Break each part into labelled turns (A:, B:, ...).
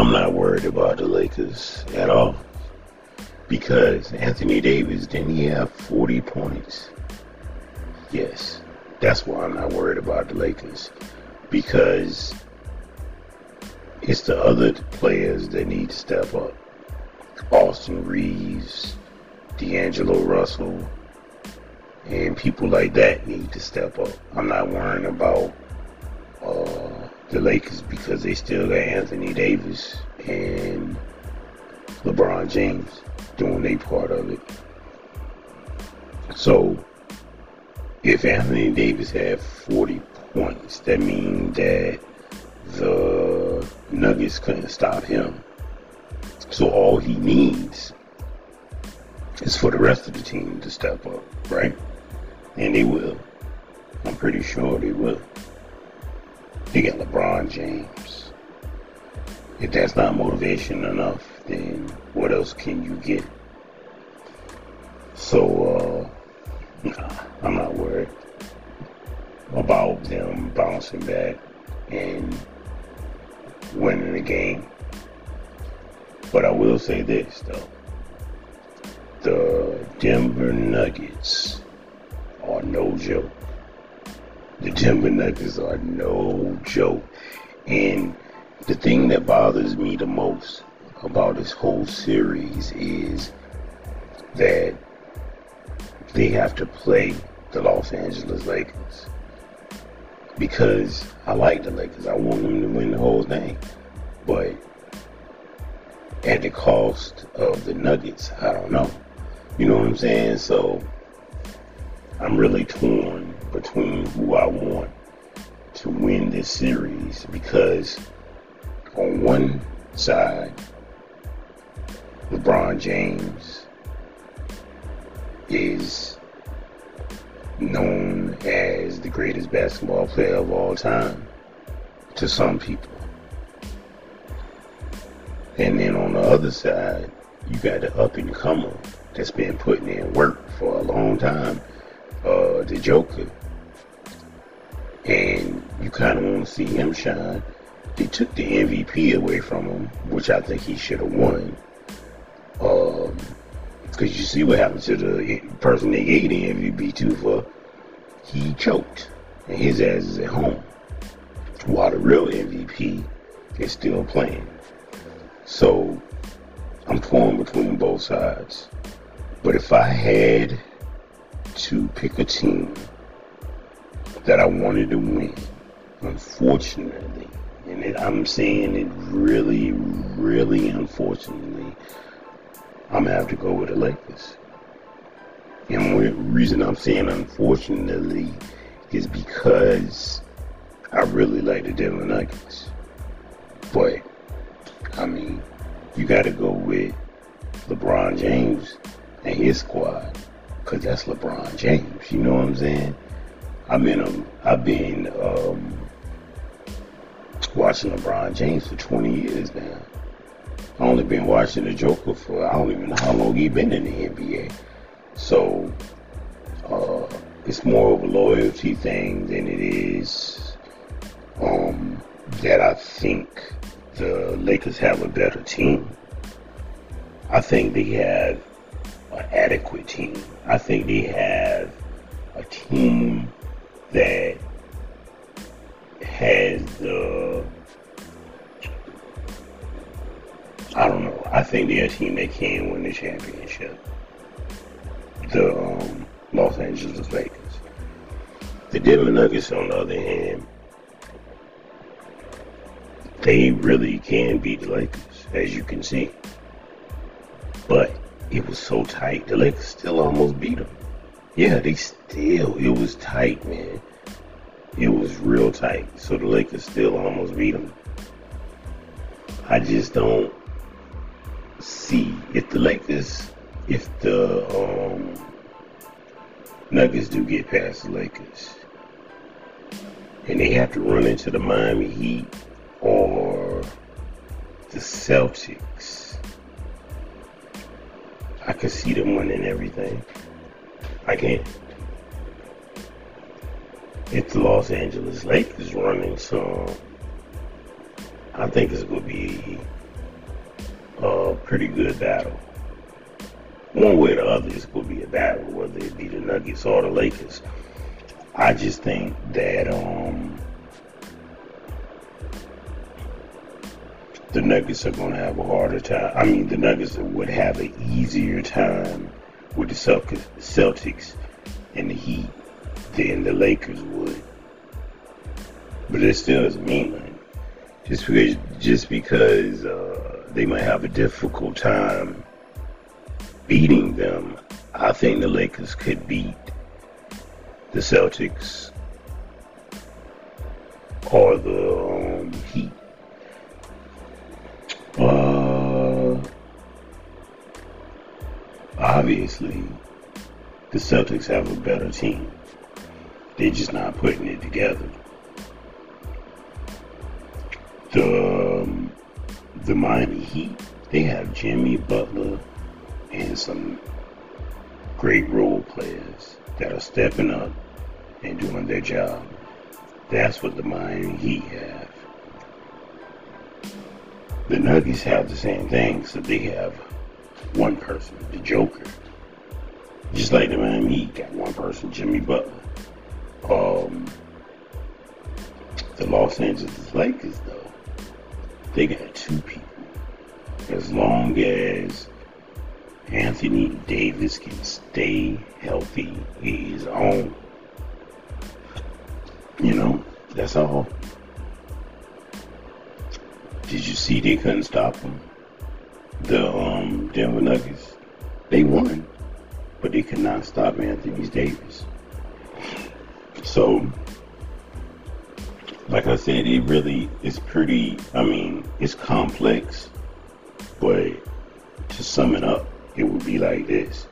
A: I'm not worried about the Lakers at all because Anthony Davis didn't he have 40 points? Yes, that's why I'm not worried about the Lakers because it's the other players that need to step up. Austin Reaves, D'Angelo Russell, and people like that need to step up. I'm not worrying about uh, the Lakers because they still got Anthony Davis and LeBron James doing their part of it. So, if Anthony Davis had 40 points, that means that the Nuggets couldn't stop him. So all he needs is for the rest of the team to step up, right? And they will. I'm pretty sure they will. They got LeBron James. If that's not motivation enough, then what else can you get? So, uh, nah, I'm not worried about them bouncing back and winning the game. But I will say this, though. The Denver Nuggets are no joke. The Denver Nuggets are no joke. And the thing that bothers me the most about this whole series is that they have to play the Los Angeles Lakers. Because I like the Lakers. I want them to win the whole thing. But at the cost of the Nuggets, I don't know. You know what I'm saying? So I'm really torn between who I want to win this series because on one side, LeBron James is known as the greatest basketball player of all time to some people. And then on the other side, you got the up and comer that's been putting in work for a long time uh, the Joker, and you kind of want to see him shine. They took the MVP away from him, which I think he should have won. Um, because you see what happened to the person they gave the MVP to for, he choked, and his ass is at home, while the real MVP is still playing. So I'm torn between both sides. But if I had to pick a team that I wanted to win. Unfortunately, and it, I'm saying it really, really unfortunately, I'm gonna have to go with the Lakers. And the reason I'm saying unfortunately is because I really like the Denver Nuggets. But I mean, you got to go with LeBron James and his squad because that's LeBron James. You know what I'm saying? I've been um, I've been um, watching LeBron James for 20 years now. I only been watching the Joker for I don't even know how long he been in the NBA. So uh, it's more of a loyalty thing than it is um, that I think the Lakers have a better team. I think they have an adequate team. I think they have a team that has the I don't know. I think they're a team that can win the championship. The um, Los Angeles Lakers. The Denver Nuggets, on the other hand, they really can beat the Lakers, as you can see. But it was so tight. The Lakers still almost beat them. Yeah, they still, it was tight, man. It was real tight. So the Lakers still almost beat them. I just don't see if the Lakers, if the um, Nuggets do get past the Lakers, and they have to run into the Miami Heat or the Celtics I could see them winning everything. I can't. The Los Angeles Lakers running, so I think it's gonna be a pretty good battle. One way or the other, it's going to be a battle, whether it be the Nuggets or the Lakers. I just think that um, the Nuggets are going to have a harder time. I mean, the Nuggets would have an easier time with the Celtics and the Heat than the Lakers would. But it still doesn't mean nothing. Just because, just because uh, they might have a difficult time beating them, I think the Lakers could beat the Celtics or the um, obviously, the Celtics have a better team. They're just not putting it together. The um, the Miami Heat, they have Jimmy Butler and some great role players that are stepping up and doing their job. That's what the Miami Heat have. The Nuggets have the same thing, so they have one person, the Joker. Just like the Miami Heat got one person, Jimmy Butler. Um, the Los Angeles Lakers, though, they got two people. As long as Anthony Davis can stay healthy, he's on. You know, that's all. Did you see they couldn't stop him? The um, Denver Nuggets, they won, but they could not stop Anthony Davis. So, like I said, it really is pretty. I mean, it's complex, but to sum it up, it would be like this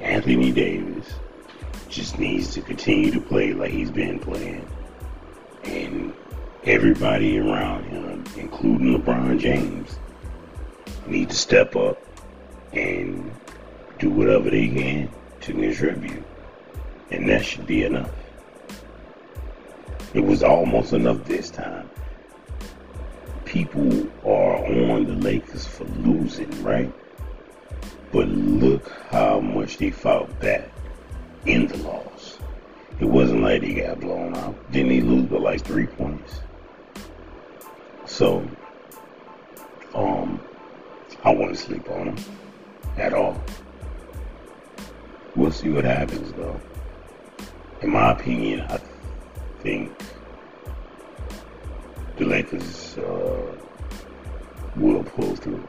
A: Anthony Davis just needs to continue to play like he's been playing. And everybody around him, including LeBron James, need to step up and do whatever they can to contribute. And that should be enough. It was almost enough this time. People are on the Lakers for losing, right? But look how much they fought back in the loss. It wasn't like they got blown out. Didn't they lose by like three points? So, I wouldn't sleep on them at all. We'll see what happens though. In my opinion, I think the Lakers uh, will pull through.